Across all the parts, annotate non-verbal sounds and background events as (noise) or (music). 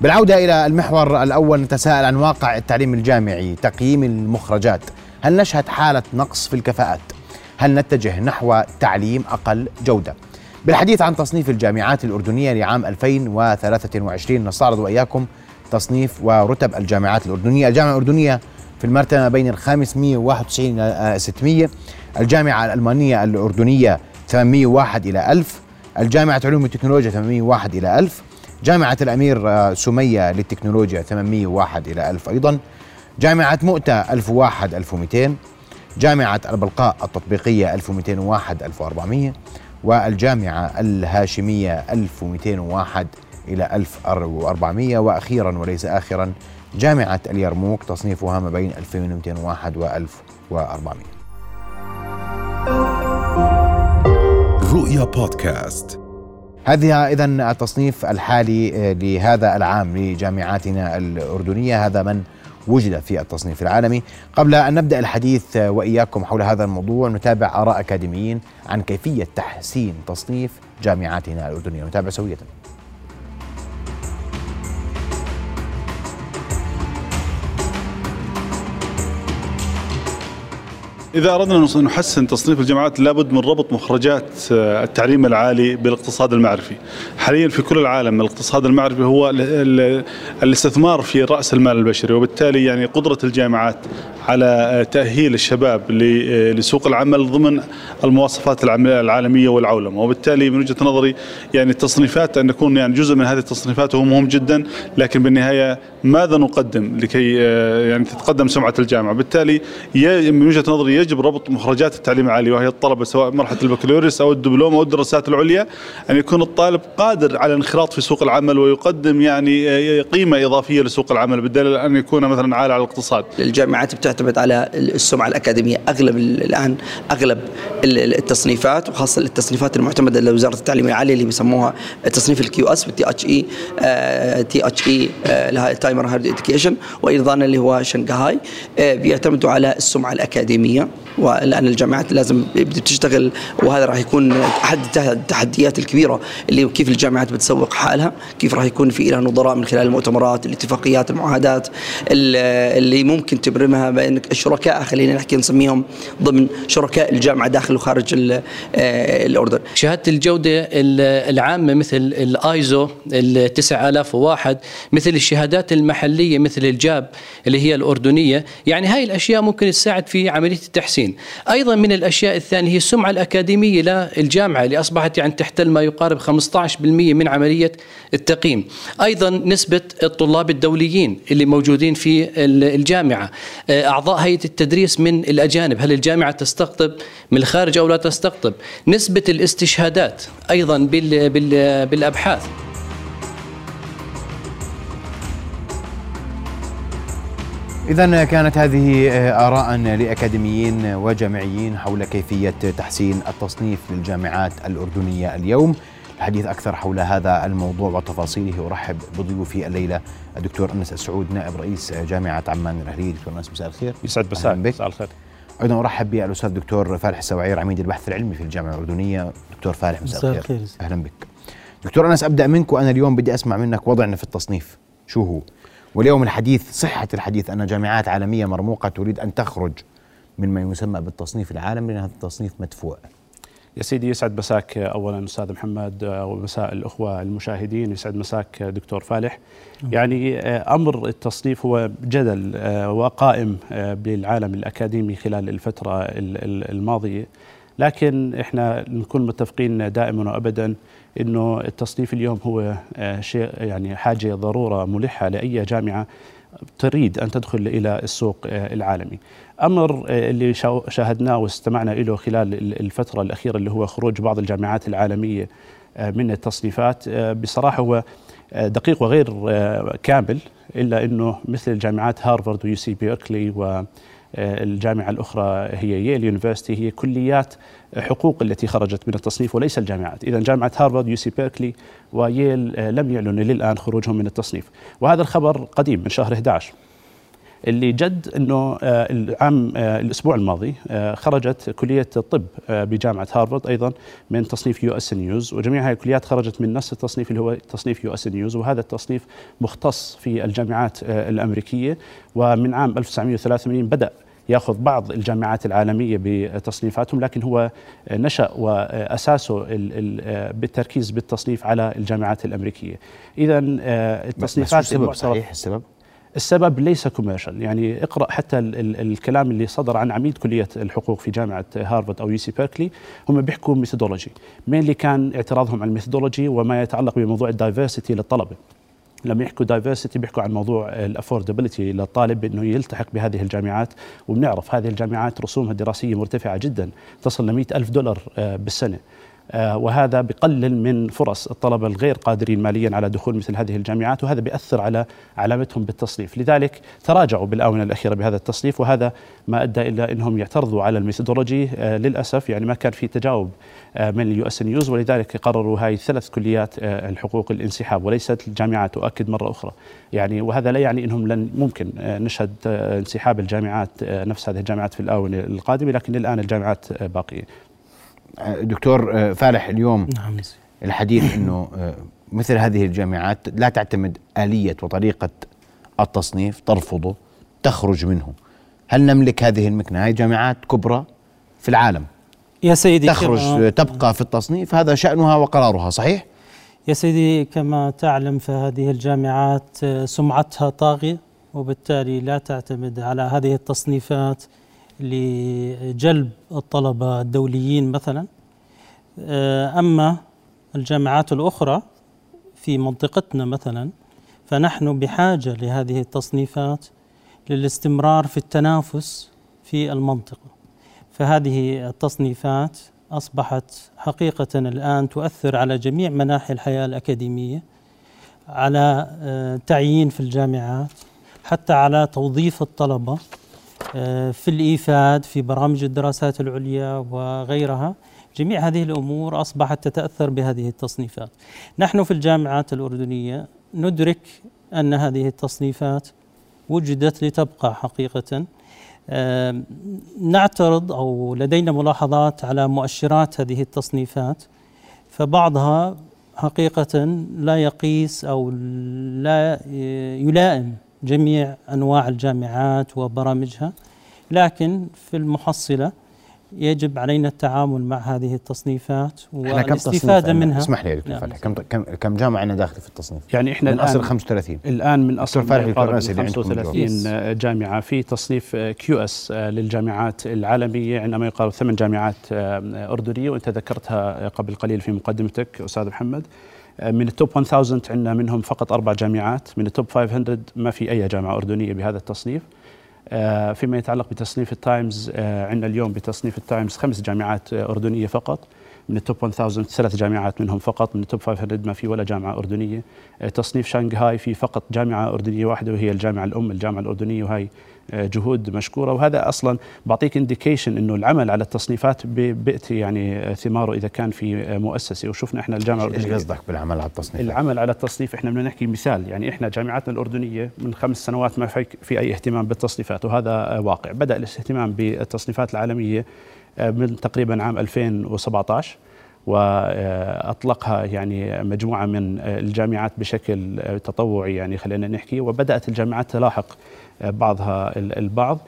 بالعودة إلى المحور الأول نتساءل عن واقع التعليم الجامعي تقييم المخرجات هل نشهد حالة نقص في الكفاءات؟ هل نتجه نحو تعليم أقل جودة؟ بالحديث عن تصنيف الجامعات الأردنية لعام 2023 نستعرض وإياكم تصنيف ورتب الجامعات الأردنية الجامعة الأردنية في المرتبة بين ال 591 إلى 600 الجامعة الألمانية الأردنية 801 إلى 1000 الجامعة علوم التكنولوجيا 801 إلى 1000 جامعة الأمير آه، سمية للتكنولوجيا 801 إلى 1000 أيضا. جامعة مؤتة 1001 1200 جامعة البلقاء التطبيقية 1201 1400 والجامعة الهاشمية 1201 إلى 1400 وأخيرا وليس آخرا جامعة اليرموك تصنيفها ما بين 2201 و 1400 رؤيا بودكاست. هذه إذا التصنيف الحالي آه، لهذا العام لجامعاتنا الأردنية. هذا من وجد في التصنيف العالمي. قبل أن نبدأ الحديث آه، وإياكم حول هذا الموضوع نتابع آراء أكاديميين عن كيفية تحسين تصنيف جامعاتنا الأردنية. نتابع سوية. إذا أردنا أن نحسن تصنيف الجامعات لابد من ربط مخرجات آه، التعليم العالي بالاقتصاد المعرفي. حاليا في كل العالم الاقتصاد المعرفي هو الاستثمار في رأس المال البشري وبالتالي يعني قدرة الجامعات على آه، تأهيل الشباب آه، لسوق العمل ضمن المواصفات العالمية والعولمة. وبالتالي من وجهة نظري يعني التصنيفات أن نكون يعني جزء من هذه التصنيفات وهو مهم جدا لكن بالنهاية ماذا نقدم لكي يعني تتقدم سمعة الجامعة؟ بالتالي من وجهة نظري يجب ربط مخرجات التعليم العالي وهي الطلبة سواء مرحلة البكالوريوس أو الدبلوم أو الدراسات العليا أن يكون الطالب قادر على الانخراط في سوق العمل ويقدم يعني قيمة إضافية لسوق العمل بالدليل أن يكون مثلا عالي على الاقتصاد. الجامعات بتعتمد على السمعة الأكاديمية. أغلب الآن أغلب التصنيفات وخاصة التصنيفات المعتمدة لوزارة التعليم العالي اللي بيسموها تصنيف ال QS وال THE THE لها Times Higher Education وأيضا اللي هو شنغهاي آه، بيعتمدوا على السمعة والآن الجامعات لازم بتشتغل وهذا راح يكون أحد التحديات الكبيرة اللي كيف الجامعات بتسوق حالها كيف راح يكون في لها نظراء من خلال المؤتمرات الاتفاقيات المعاهدات اللي ممكن تبرمها بين الشركاء خلينا نحكي نسميهم ضمن شركاء الجامعة داخل وخارج آه، الأردن. شهادة الجودة العامة مثل الايزو ال 9001 مثل الشهادات المحلية مثل الجاب اللي هي الأردنية يعني هاي الأشياء ممكن تساعد في عملية التحسين. أيضا من الأشياء الثانية هي السمعة الأكاديمية للجامعه اللي أصبحت يعني تحتل ما يقارب 15% من عملية التقييم. أيضا نسبة الطلاب الدوليين اللي موجودين في الجامعة. أعضاء هيئة التدريس من الأجانب. هل الجامعة تستقطب؟ من الخارج أو لا تستقطب؟ نسبة الاستشهادات أيضا بالأبحاث. إذا كانت هذه آه، آراء لأكاديميين وجامعيين حول كيفية تحسين التصنيف للجامعات الأردنية اليوم. الحديث أكثر حول هذا الموضوع وتفاصيله. أرحب بضيوفي الليلة الدكتور أنس السعود نائب رئيس جامعة عمان الأهلية دكتور أنس مساء الخير. يسعد مساء مساء الخير. أيضا أرحب بالأستاذ الدكتور فالح السواعير عميد البحث العلمي في الجامعة الأردنية. دكتور فالح مساء الخير. أهلا بك. دكتور أنس أبدأ منك وأنا اليوم بدي أسمع منك وضعنا في التصنيف. شو هو؟ واليوم الحديث صحة الحديث أن جامعات عالمية مرموقة تريد أن تخرج من ما يسمى بالتصنيف العالمي لأن هذا التصنيف مدفوع. يا سيدي يسعد مساك اولا أستاذ محمد ومساء الأخوة المشاهدين. يسعد مساك دكتور فالح. يعني أمر التصنيف هو جدل وقائم بالعالم الأكاديمي خلال الفترة الماضية. لكن إحنا نكون متفقين دائما وابدا إنه التصنيف اليوم هو آه، شيء يعني حاجة ضرورة ملحة لأي جامعة تريد أن تدخل إلى السوق آه، العالمي. أمر آه، اللي شاهدناه واستمعنا له خلال الفترة الأخيرة اللي هو خروج بعض الجامعات العالمية من التصنيفات بصراحة هو دقيق وغير كامل إلا إنه مثل الجامعات هارفارد و UC Berkeley و الجامعة الأخرى هي Yale University هي كليات حقوق التي خرجت من التصنيف وليس الجامعات. إذا جامعة هارفارد UC Berkeley و Yale لم يعلنوا للآن خروجهم من التصنيف. وهذا الخبر قديم من شهر 11 اللي جد إنه آه، العام آه، الأسبوع الماضي آه، خرجت كلية الطب بجامعة هارفارد أيضا من تصنيف US News وجميع هذه الكليات خرجت من نفس التصنيف اللي هو تصنيف US News وهذا التصنيف مختص في الجامعات الأمريكية ومن عام 1983 بدأ يأخذ بعض الجامعات العالمية بتصنيفاتهم لكن هو نشأ وأساسه بالتركيز بالتصنيف على الجامعات الأمريكية. اذا التصنيفات السبب صحيح السبب؟ السبب ليس commercial يعني اقرأ حتى ال ال الكلام اللي صدر عن عميد كلية الحقوق في جامعة هارفارد أو UC Berkeley. هم بيحكوا methodology مين اللي كان اعتراضهم على ال methodology وما يتعلق بموضوع ال diversity للطلبة. لما يحكوا diversity بيحكوا عن موضوع ال affordability للطالب إنه يلتحق بهذه الجامعات. وبنعرف هذه الجامعات رسومها الدراسيه مرتفعة جدا تصل ل ألف دولار آه، بالسنة. وهذا بقلل من فرص الطلبة الغير قادرين ماليا على دخول مثل هذه الجامعات وهذا بيأثر على علامتهم بالتصنيف. لذلك تراجعوا بالآونة الأخيرة بهذا التصنيف وهذا ما أدى إلى أنهم يعترضوا على ال methodology آه، للأسف يعني ما كان في تجاوب آه، من ال US News ولذلك قرروا هاي ثلاث كليات الحقوق الانسحاب وليست الجامعات أؤكد مرة أخرى. يعني وهذا لا يعني أنهم لن ممكن نشهد انسحاب الجامعات نفس هذه الجامعات في الآونة القادمة لكن الآن الجامعات باقية. دكتور آه، فالح اليوم نعم الحديث (coughs) إنه آه، مثل هذه الجامعات لا تعتمد آلية وطريقة التصنيف ترفضه تخرج منه. هل نملك هذه المكنة؟ هذه جامعات كبرى في العالم. يا سيدي تخرج تبقى في التصنيف هذا شأنها وقرارها صحيح؟ يا سيدي كما تعلم فهذه الجامعات آه، سمعتها طاغية وبالتالي لا تعتمد على هذه التصنيفات. لجلب الطلبة الدوليين مثلا. آه، أما الجامعات الأخرى في منطقتنا مثلا فنحن بحاجة لهذه التصنيفات للاستمرار في التنافس في المنطقة. فهذه التصنيفات أصبحت حقيقة الآن تؤثر على جميع مناحي الحياة الأكاديمية على آه، تعيين في الجامعات حتى على توظيف الطلبة في الإيفاد في برامج الدراسات العليا وغيرها. جميع هذه الأمور أصبحت تتأثر بهذه التصنيفات. نحن في الجامعات الأردنية ندرك أن هذه التصنيفات وجدت لتبقى حقيقة. آه، نعترض أو لدينا ملاحظات على مؤشرات هذه التصنيفات فبعضها حقيقة لا يقيس أو لا يلائم جميع أنواع الجامعات وبرامجها لكن في المحصلة يجب علينا التعامل مع هذه التصنيفات والاستفادة منها. اسمح لي يا دكتور نعم. كم كم كم جامعة عندنا داخله في التصنيف؟ يعني إحنا من أصل 35 الآن من أصل 35 في تصنيف QS للجامعات العالمية عندما يقارب ثمان جامعات آه، أردنية وإنت ذكرتها قبل قليل في مقدمتك أستاذ محمد. من ال top 1000 عندنا منهم فقط أربع جامعات. من ال top 500 ما في أي جامعة أردنية بهذا التصنيف. آه، فيما يتعلق بتصنيف ال Times آه، عندنا اليوم بتصنيف ال Times خمس جامعات آه، أردنية فقط. من ال top 1000 ثلاث جامعات منهم فقط. من ال top 500 ما في ولا جامعة أردنية. تصنيف شنغهاي في فقط جامعة أردنية واحدة وهي الجامعة الأم الجامعة الأردنية وهي جهود مشكورة وهذا أصلا بعطيك indication إنه العمل على التصنيفات بياتي يعني ثماره إذا كان في مؤسسة. وشفنا إحنا الجامعة إيش قصدك بالعمل على التصنيف؟ العمل على التصنيف إحنا بدنا نحكي مثال. يعني إحنا جامعاتنا الأردنية من خمس سنوات ما في, في أي اهتمام بالتصنيفات وهذا واقع. بدأ الاهتمام بالتصنيفات العالمية من تقريبا عام 2017 وأطلقها يعني مجموعة من الجامعات بشكل تطوعي يعني خلينا نحكي وبدأت الجامعات تلاحق بعضها البعض.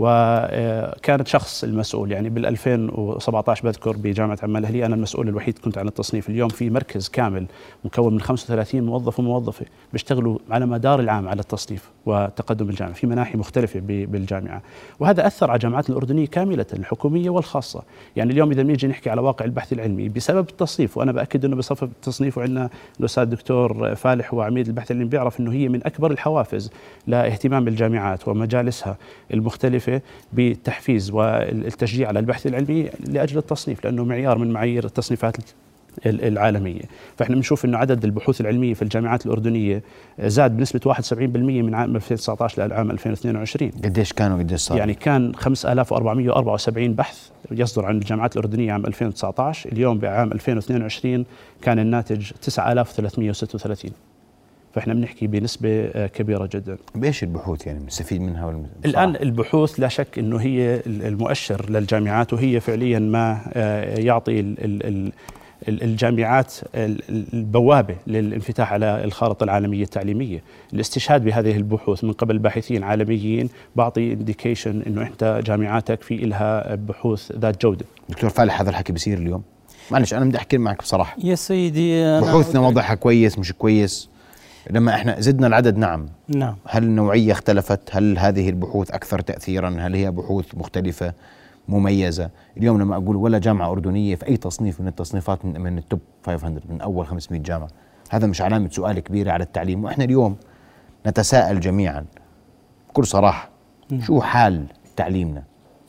وكانت شخص المسؤول. يعني بال 2017 بذكر بجامعة عمان الاهليه أنا المسؤول الوحيد كنت عن التصنيف. اليوم في مركز كامل مكون من 35 موظف وموظفة بيشتغلوا على مدار العام على التصنيف وتقدم الجامعة. في مناحي مختلفة بالجامعة. وهذا أثر على الجامعات الأردنية كاملة الحكومية والخاصة. يعني اليوم إذا بنيجي نحكي على واقع البحث العلمي بسبب التصنيف وأنا بأكد إنه بصف التصنيف وعندنا الأستاذ الدكتور فالح وعميد البحث العلمي بيعرف إنه هي من أكبر الحوافز لاهتمام الجامعات ومجالسها المختلفة. المختلفة بتحفيز والتشجيع على البحث العلمي لأجل التصنيف لأنه معيار من معايير التصنيفات العالمية. فإحنا بنشوف أنه عدد البحوث العلمية في الجامعات الأردنية زاد بنسبة 71% من عام 2019 للعام 2022 قديش كانوا قديش صار؟ يعني كان 5474 بحث يصدر عن الجامعات الأردنية عام 2019 اليوم بعام 2022 كان الناتج 9336 فإحنا بنحكي بنسبة آه، كبيرة جدا. بإيش البحوث يعني بنستفيد منها ولا الآن البحوث لا شك إنه هي المؤشر للجامعات وهي فعليا ما آه، يعطي الجامعات البوابه للانفتاح على الخارطة العالمية التعليمية، الاستشهاد بهذه البحوث من قبل باحثين عالميين بعطي انديكيشن إنه انت جامعاتك في لها بحوث ذات جودة. دكتور فالح هذا الحكي بيصير اليوم؟ معلش أنا بدي أحكي معك بصراحة. يا سيدي بحوثنا وضعها كويس مش كويس؟ لما إحنا زدنا العدد نعم نعم هل النوعيه اختلفت؟ هل هذه البحوث أكثر تاثيرا؟ هل هي بحوث مختلفة؟ مميزة اليوم لما أقول ولا جامعة أردنية في أي تصنيف من التصنيفات من, من التوب 500 من أول 500 جامعة هذا مش علامة سؤال كبيره على التعليم وإحنا اليوم نتساءل جميعا بكل صراحة نعم. شو حال تعليمنا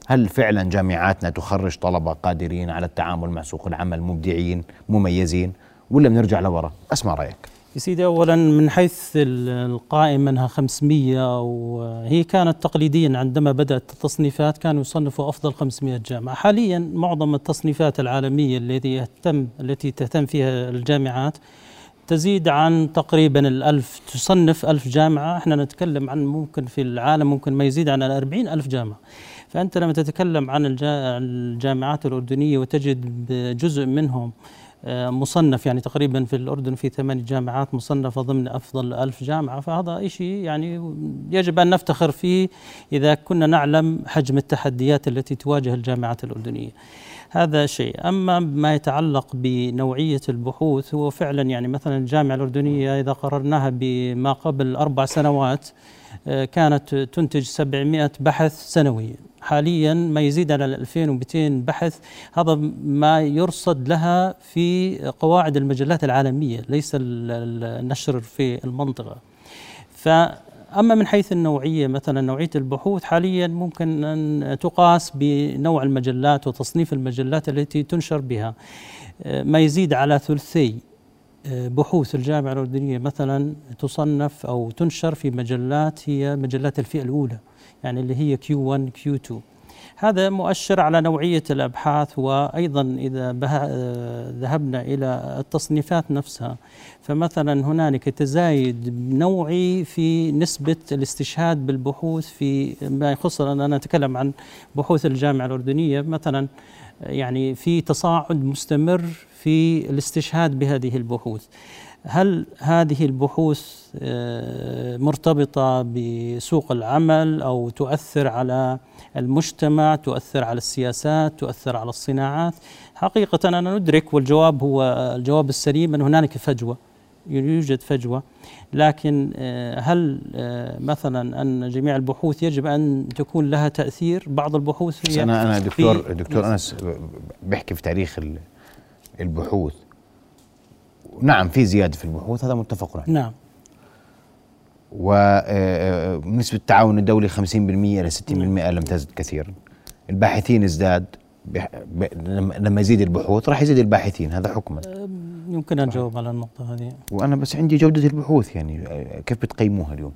هل فعلا جامعاتنا تخرج طلبة قادرين على التعامل مع سوق العمل مبدعين مميزين ولا بنرجع لورا أسمع رأيك يا سيدي اولا من حيث القائمة أنها 500 وهي كانت تقليديا عندما بدأت التصنيفات كانوا يصنفوا أفضل 500 جامعة، حاليا معظم التصنيفات العالمية التي يهتم التي تهتم فيها الجامعات تزيد عن تقريبا الألف تصنف ألف جامعة. إحنا نتكلم عن ممكن في العالم ممكن ما يزيد عن الأربعين ألف جامعة. فأنت لما تتكلم عن الجامعات الأردنية وتجد جزء منهم مصنف يعني تقريبا في الأردن في ثمان جامعات مصنفة ضمن أفضل ألف جامعة فهذا شيء يعني يجب أن نفتخر فيه إذا كنا نعلم حجم التحديات التي تواجه الجامعات الأردنية. هذا شيء. أما ما يتعلق بنوعية البحوث هو فعلا يعني مثلا الجامعة الأردنية إذا قررناها بما قبل أربع سنوات آه، كانت تنتج 700 بحث سنويا حاليا ما يزيد على 2200 بحث هذا ما يرصد لها في قواعد المجلات العالمية ليس النشر في المنطقة. فأما من حيث النوعية مثلا نوعية البحوث حاليا ممكن أن تقاس بنوع المجلات وتصنيف المجلات التي تنشر بها. ما يزيد على ثلثي. بحوث الجامعة الأردنية مثلا تصنف أو تنشر في مجلات هي مجلات الفئة الأولى يعني اللي هي Q1 Q2 هذا مؤشر على نوعية الأبحاث وأيضا إذا ذهبنا إلى التصنيفات نفسها. فمثلا هنالك تزايد نوعي في نسبة الاستشهاد بالبحوث في ما يخص أنا أتكلم عن بحوث الجامعة الأردنية مثلا يعني في تصاعد مستمر في الاستشهاد بهذه البحوث. هل هذه البحوث آه، مرتبطة بسوق العمل أو تؤثر على المجتمع تؤثر على السياسات تؤثر على الصناعات؟ حقيقة أنا ندرك والجواب هو الجواب السليم أن هنالك فجوة يوجد فجوة. لكن آه، هل آه، مثلا أن جميع البحوث يجب أن تكون لها تأثير؟ بعض البحوث هي أنا أنا دكتور دكتور أنس بحكي في تاريخ البحوث. نعم في زيادة في البحوث هذا متفق عليه. نعم. ونسبة التعاون الدولي 50% إلى 60% لم تزد كثيرا. الباحثين ازداد لما يزيد البحوث راح يزيد الباحثين هذا حكما. يمكن أن أجاوب على النقطة هذه. وأنا بس عندي جودة البحوث يعني كيف بتقيموها اليوم؟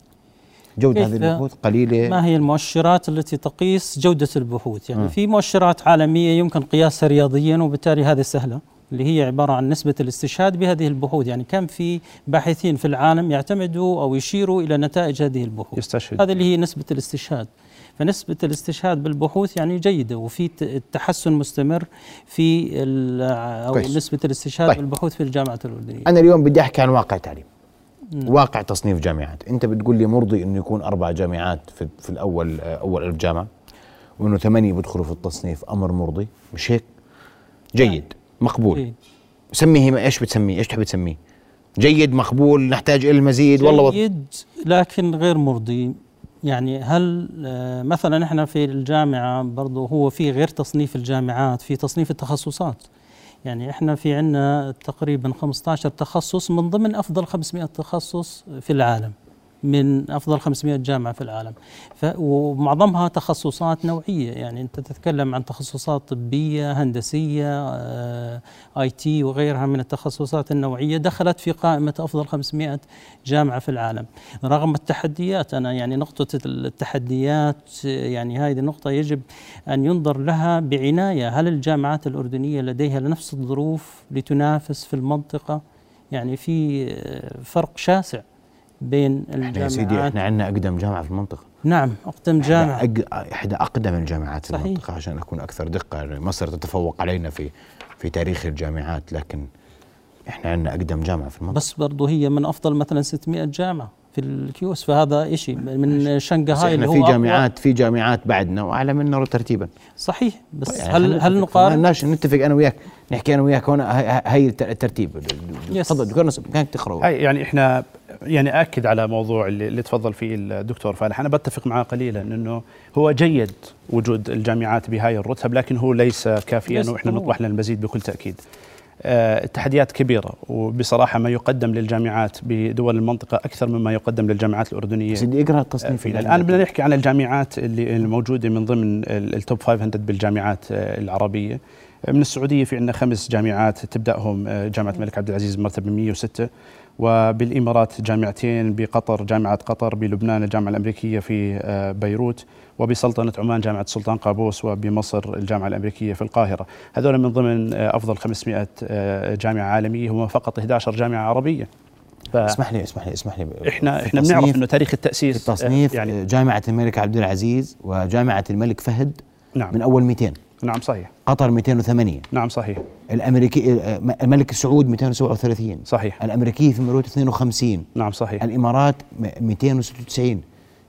جودة هذه البحوث قليلة. ما هي المؤشرات التي تقيس جودة البحوث؟ يعني م. في مؤشرات عالمية يمكن قياسها رياضيا وبالتالي هذه سهلة. اللي هي عبارة عن نسبة الاستشهاد بهذه البحوث. يعني كم في باحثين في العالم يعتمدوا أو يشيروا إلى نتائج هذه البحوث؟ يستشهد. هذه اللي هي نسبة الاستشهاد. فنسبة الاستشهاد بالبحوث يعني جيدة وفي تحسن مستمر في أو كويس. نسبة الاستشهاد طيب. بالبحوث في الجامعات الأردنية. أنا اليوم بدي أحكي عن واقع تعليم. واقع تصنيف جامعات. أنت بتقول لي مرضي أنه يكون أربع جامعات في, في الأول أول ألف جامعة وأنه ثمانية بيدخلوا في التصنيف. أمر مرضي؟ مش هيك؟ جيد. مقبول. إيه؟ سميه إيش بتسميه؟ إيش تحب تسميه؟ جيد مقبول نحتاج إلى المزيد والله جيد لكن غير مرضي. يعني هل آه، مثلا إحنا في الجامعة برضه هو في غير تصنيف الجامعات في تصنيف التخصصات. يعني إحنا في عندنا تقريبا 15 تخصص من ضمن أفضل 500 تخصص في العالم. من أفضل 500 جامعة في العالم. ومعظمها تخصصات نوعية. يعني أنت تتكلم عن تخصصات طبية هندسية آي تي وغيرها من التخصصات النوعية دخلت في قائمة أفضل 500 جامعة في العالم. رغم التحديات أنا يعني نقطة التحديات يعني هذه النقطة يجب أن ينظر لها بعناية. هل الجامعات الأردنية لديها نفس الظروف لتنافس في المنطقة؟ يعني في فرق شاسع. بين إحنا يا الجامعات سيدي إحنا عندنا أقدم جامعة في المنطقة. نعم أقدم جامعة. أق- إحدى أقدم الجامعات في صحيح. المنطقة عشان أكون أكثر دقة. يعني مصر تتفوق علينا في في تاريخ الجامعات لكن إحنا عندنا أقدم جامعة في المنطقة. بس برضو هي من أفضل مثلا 600 جامعة. في الكيوس فهذا شيء من شنغهاي اللي إحنا هو في. جامعات في جامعات بعدنا واعلى منا ترتيبا صحيح بس يعني هل هل نتفق. نقارن نتفق أنا وياك نحكي أنا وياك هون هاي هاي الت- الترتيب yes. تفضل دكتور نصب كانك تقرا يعني إحنا يعني أكد على موضوع اللي, اللي تفضل فيه الدكتور فالح أنا بتفق معه قليلا إنه هو جيد وجود الجامعات بهاي الرتب لكن هو ليس كافيا وإحنا. نطمح للمزيد بكل تأكيد التحديات كبيرة. وبصراحة ما يقدم للجامعات بدول المنطقة أكثر مما يقدم للجامعات الأردنية. سيدي اقرا التصنيف فينا. الآن بدنا نحكي عن الجامعات اللي الموجودة من ضمن ال- ال top 500 بالجامعات آه، العربية. من السعودية في عندنا خمس جامعات تبدأهم آه، جامعة الملك عبد العزيز مرتبة 106 وبالإمارات جامعتين بقطر جامعة قطر بلبنان الجامعة الأمريكية في آه، بيروت. وبسلطنة عمان جامعة السلطان قابوس وبمصر الجامعة الأمريكية في القاهرة. هذول من ضمن آه، أفضل 500 آه، جامعة عالمية هم فقط 11 جامعة عربية. ف- اسمح لي اسمح لي اسمح لي. إحنا إحنا بنعرف إنه تاريخ التأسيس التصنيف آه، يعني جامعة الملك عبد العزيز وجامعة الملك فهد نعم. من أول 200 نعم صحيح. قطر 208 نعم صحيح. الأمريكي الملك سعود 237 صحيح. الأمريكي في مروت 52 نعم صحيح. الإمارات م- 296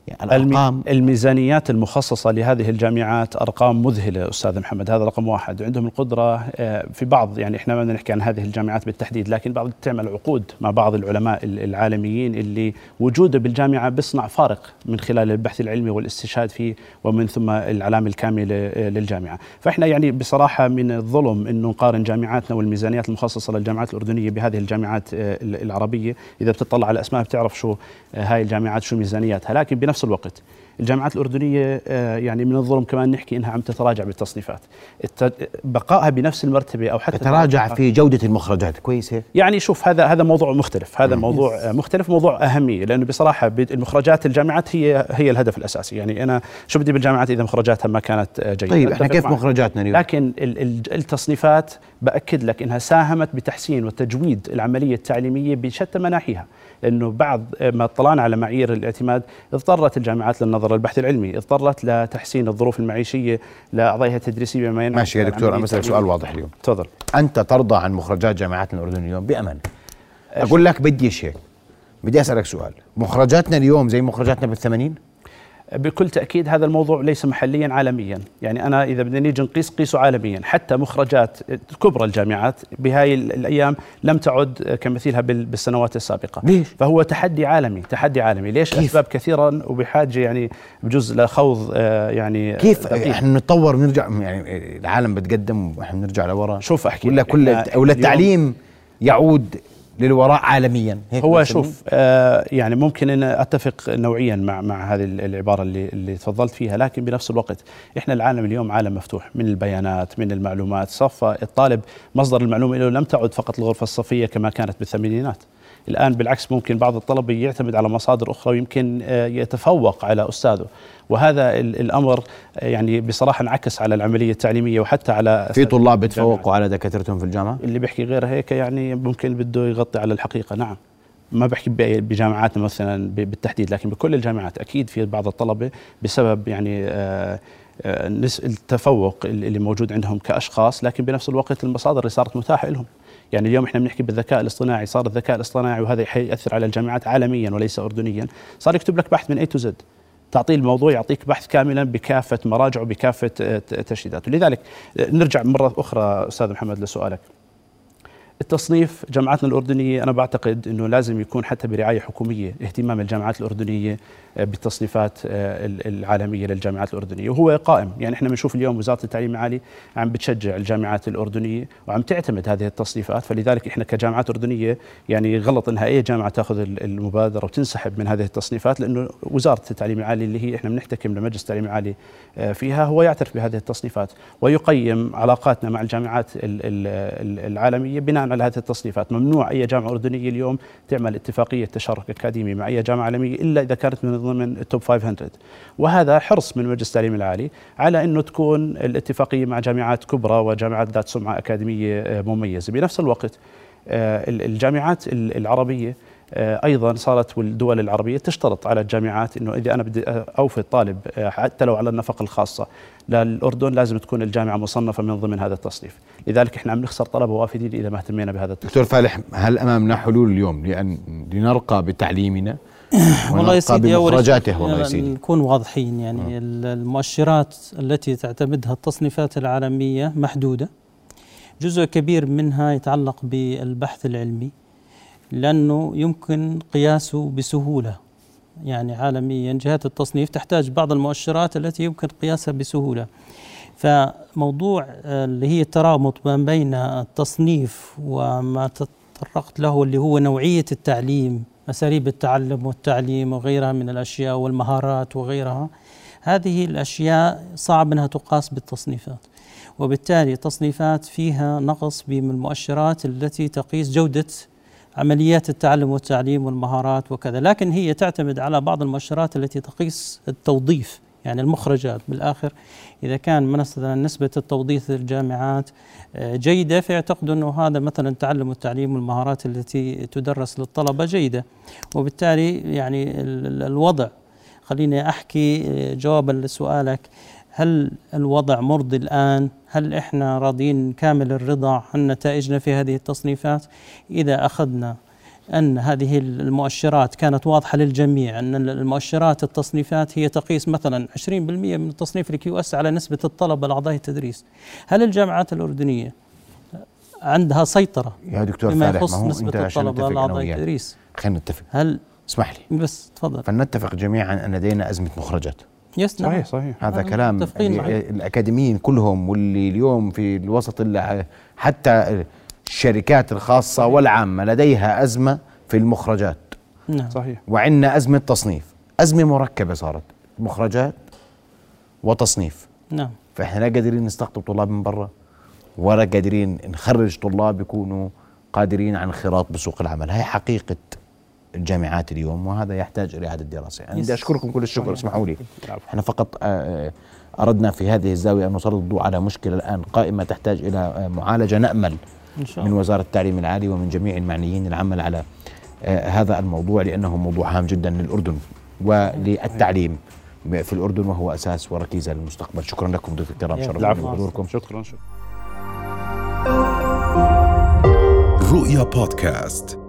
يعني الارقام الميزانيات المخصصة لهذه الجامعات أرقام مذهلة أستاذ محمد هذا رقم واحد. وعندهم القدرة آه، في بعض يعني إحنا ما بدنا نحكي عن هذه الجامعات بالتحديد لكن بعض تعمل عقود مع بعض العلماء ال- العالميين اللي وجوده بالجامعة بيصنع فارق من خلال البحث العلمي والاستشهاد فيه ومن ثم العلامة الكاملة آه، للجامعة. فإحنا يعني بصراحة من الظلم أنه نقارن جامعاتنا والميزانيات المخصصة للجامعات الأردنية بهذه الجامعات آه، ال- العربية. إذا بتطلع على أسماء بتعرف شو هاي الجامعات شو ميزانياتها. لكن بنفس الوقت. الجامعات الأردنية آه، يعني من الظلم كمان نحكي إنها عم تتراجع بالتصنيفات. الت- بقائها بنفس المرتبة أو حتى تتراجع في جودة المخرجات. كويس هيك يعني شوف هذا هذا موضوع مختلف. هذا موضوع مختلف موضوع أهمية. لأنه بصراحة المخرجات الجامعات هي هي الهدف الأساسي. يعني أنا شو بدي بالجامعات إذا مخرجاتها ما كانت آه، جيدة؟ طيب إحنا كيف. مخرجاتنا اليوم. لكن ال- ال- التصنيفات بأكد لك إنها ساهمت بتحسين وتجويد العملية التعليمية بشتى مناحيها. لأنه بعد ما اطلعنا على معايير الاعتماد اضطرت الجامعات للنظر للبحث العلمي اضطرت لتحسين الظروف المعيشية لاعضائها التدريسيه بما ينعكس ماشي يا دكتور أنا بسالك سؤال. واضح اليوم. تفضل. أنت ترضى عن مخرجات جامعاتنا الأردن اليوم؟ بامان أقول لك بديش هيك بدي أسألك سؤال. مخرجاتنا اليوم زي مخرجاتنا بالثمانين؟ بكل تأكيد هذا الموضوع ليس محليا عالميا. يعني أنا إذا بدنا نيجي نقيس قيسه عالميا. حتى مخرجات كبرى الجامعات بهاي ال- الأيام لم تعد كمثيلها بال- بالسنوات السابقة. ليش؟ فهو تحدي عالمي تحدي عالمي. ليش؟ كيف؟ أسباب كثيرا وبحاجة يعني بجوز لخوض آه، يعني كيف؟ دقيق. إحنا نتطور ونرجع يعني العالم بتقدم وإحنا بنرجع لورا. شوف أحكي ولا كل ولا التعليم يعود للوراء عالميا هيك هو؟ شوف آه يعني ممكن أن أتفق نوعيا مع مع هذه العبارة اللي اللي تفضلت فيها لكن بنفس الوقت إحنا العالم اليوم عالم مفتوح من البيانات من المعلومات صفى الطالب مصدر المعلومة له لم تعد فقط الغرفة الصفية كما كانت بالثمانينات الآن بالعكس ممكن بعض الطلبة يعتمد على مصادر أخرى ويمكن آه، يتفوق على أستاذه. وهذا ال- الأمر آه، يعني بصراحة انعكس على العملية التعليمية وحتى على في طلاب. بتفوقوا على دكاترتهم في الجامعة؟ اللي بيحكي غير هيك يعني ممكن بده يغطي على الحقيقة. نعم. ما بحكي بجامعاتنا مثلا بالتحديد لكن بكل الجامعات أكيد في بعض الطلبة بسبب يعني آه، التفوق اللي اللي موجود عندهم كأشخاص لكن بنفس الوقت المصادر اللي صارت متاحة لهم. يعني اليوم إحنا بنحكي بالذكاء الاصطناعي صار الذكاء الاصطناعي وهذا حيأثر على الجامعات عالميا وليس اردنيا. صار يكتب لك بحث من اي تو زد تعطيه الموضوع يعطيك بحث كاملا بكافة مراجعه بكافة آه، ت- تشديداته لذلك آه، نرجع مرة أخرى أستاذ محمد لسؤالك. التصنيف جامعاتنا الأردنية أنا بعتقد أنه لازم يكون حتى برعاية حكومية اهتمام الجامعات الأردنية آه، بالتصنيفات آه، ال- العالمية للجامعات الأردنية. وهو قائم يعني إحنا بنشوف اليوم وزارة التعليم العالي عم بتشجع الجامعات الأردنية وعم تعتمد هذه التصنيفات. فلذلك إحنا كجامعات أردنية يعني غلط أنها أي جامعة تأخذ ال- المبادرة وتنسحب من هذه التصنيفات لأنه وزارة التعليم العالي اللي هي إحنا بنحتكم لمجلس التعليم العالي آه، فيها هو يعترف بهذه التصنيفات. ويقيم علاقاتنا مع الجامعات ال- ال- ال- العالمية بناء على هذه التصنيفات. ممنوع أي جامعة أردنية اليوم تعمل اتفاقية تشارك أكاديمي مع أي جامعة عالمية إلا إذا كانت من ضمن التوب 500 وهذا حرص من مجلس التعليم العالي على أنه تكون الاتفاقية مع جامعات كبرى وجامعات ذات سمعة أكاديمية آه، مميزة. بنفس الوقت آه، ال- الجامعات ال- العربية أيضا صارت الدول العربية تشترط على الجامعات إنه إذا أنا بدي أوفي الطالب آه، حتى لو على النفقه الخاصة للاردن لازم تكون الجامعة مصنفة من ضمن هذا التصنيف، لذلك إحنا عم نخسر طلبة وافدين إذا ما اهتمينا بهذا التصنيف. دكتور فالح هل أمامنا حلول اليوم لأن لنرقى بتعليمنا (coughs) والله يا سيدي بمخرجاته؟ والله يا سيدي. نكون واضحين يعني المؤشرات التي تعتمدها التصنيفات العالمية محدودة. جزء كبير منها يتعلق بالبحث العلمي. لأنه يمكن قياسه بسهولة. يعني عالميا جهات التصنيف تحتاج بعض المؤشرات التي يمكن قياسها بسهولة. فموضوع اللي هي الترابط ما بين التصنيف وما تطرقت له اللي هو نوعية التعليم أساليب التعلم والتعليم وغيرها من الأشياء والمهارات وغيرها هذه الأشياء صعب أنها تقاس بالتصنيفات. وبالتالي تصنيفات فيها نقص بالمؤشرات التي تقيس جودة عمليات التعلم والتعليم والمهارات وكذا. لكن هي تعتمد على بعض المؤشرات التي تقيس التوظيف يعني المخرجات بالآخر. إذا كان مثلا نسبة التوظيف في الجامعات آه، جيدة فيعتقدوا أنه هذا مثلا التعلم والتعليم والمهارات التي تدرس للطلبة جيدة. وبالتالي يعني الوضع خليني أحكي آه، جوابا لسؤالك. هل الوضع مرضي الآن؟ هل إحنا راضين كامل الرضا عن نتائجنا في هذه التصنيفات؟ إذا أخذنا أن هذه المؤشرات كانت واضحة للجميع أن المؤشرات التصنيفات هي تقيس مثلا 20% من التصنيف ال QS على نسبة الطلبة لأعضاء التدريس. هل الجامعات الأردنية عندها سيطرة يا دكتور بما يخص نسبة الطلبة لأعضاء التدريس؟ خلينا نتفق. هل اسمح لي. بس تفضل. فلنتفق جميعا أن لدينا أزمة مخرجات. yes نعم. صحيح صحيح. هذا كلام الأكاديميين كلهم واللي اليوم في الوسط اللي حتى الشركات الخاصة والعامة لديها أزمة في المخرجات. نعم. صحيح. وعندنا أزمة تصنيف. أزمة مركبة صارت. مخرجات وتصنيف. نعم. فإحنا لا قادرين نستقطب طلاب من برا ولا قادرين نخرج طلاب يكونوا قادرين على انخراط بسوق العمل. هاي حقيقة الجامعات اليوم وهذا يحتاج إلى إعادة دراسة. يعني بدي أشكركم كل الشكر اسمحوا لي. إحنا فقط آه، آه، أردنا في هذه الزاوية أن نسلط الضوء على مشكلة الآن قائمة تحتاج إلى آه، معالجة نأمل إن شاء الله. من وزارة التعليم العالي ومن جميع المعنيين العمل على هذا الموضوع لأنه موضوع هام جدا للأردن وللتعليم في الأردن وهو أساس وركيزة للمستقبل. شكرا لكم ضيوف الكرام شرفتنا بحضوركم. شكرا شكرا. رؤيا بودكاست.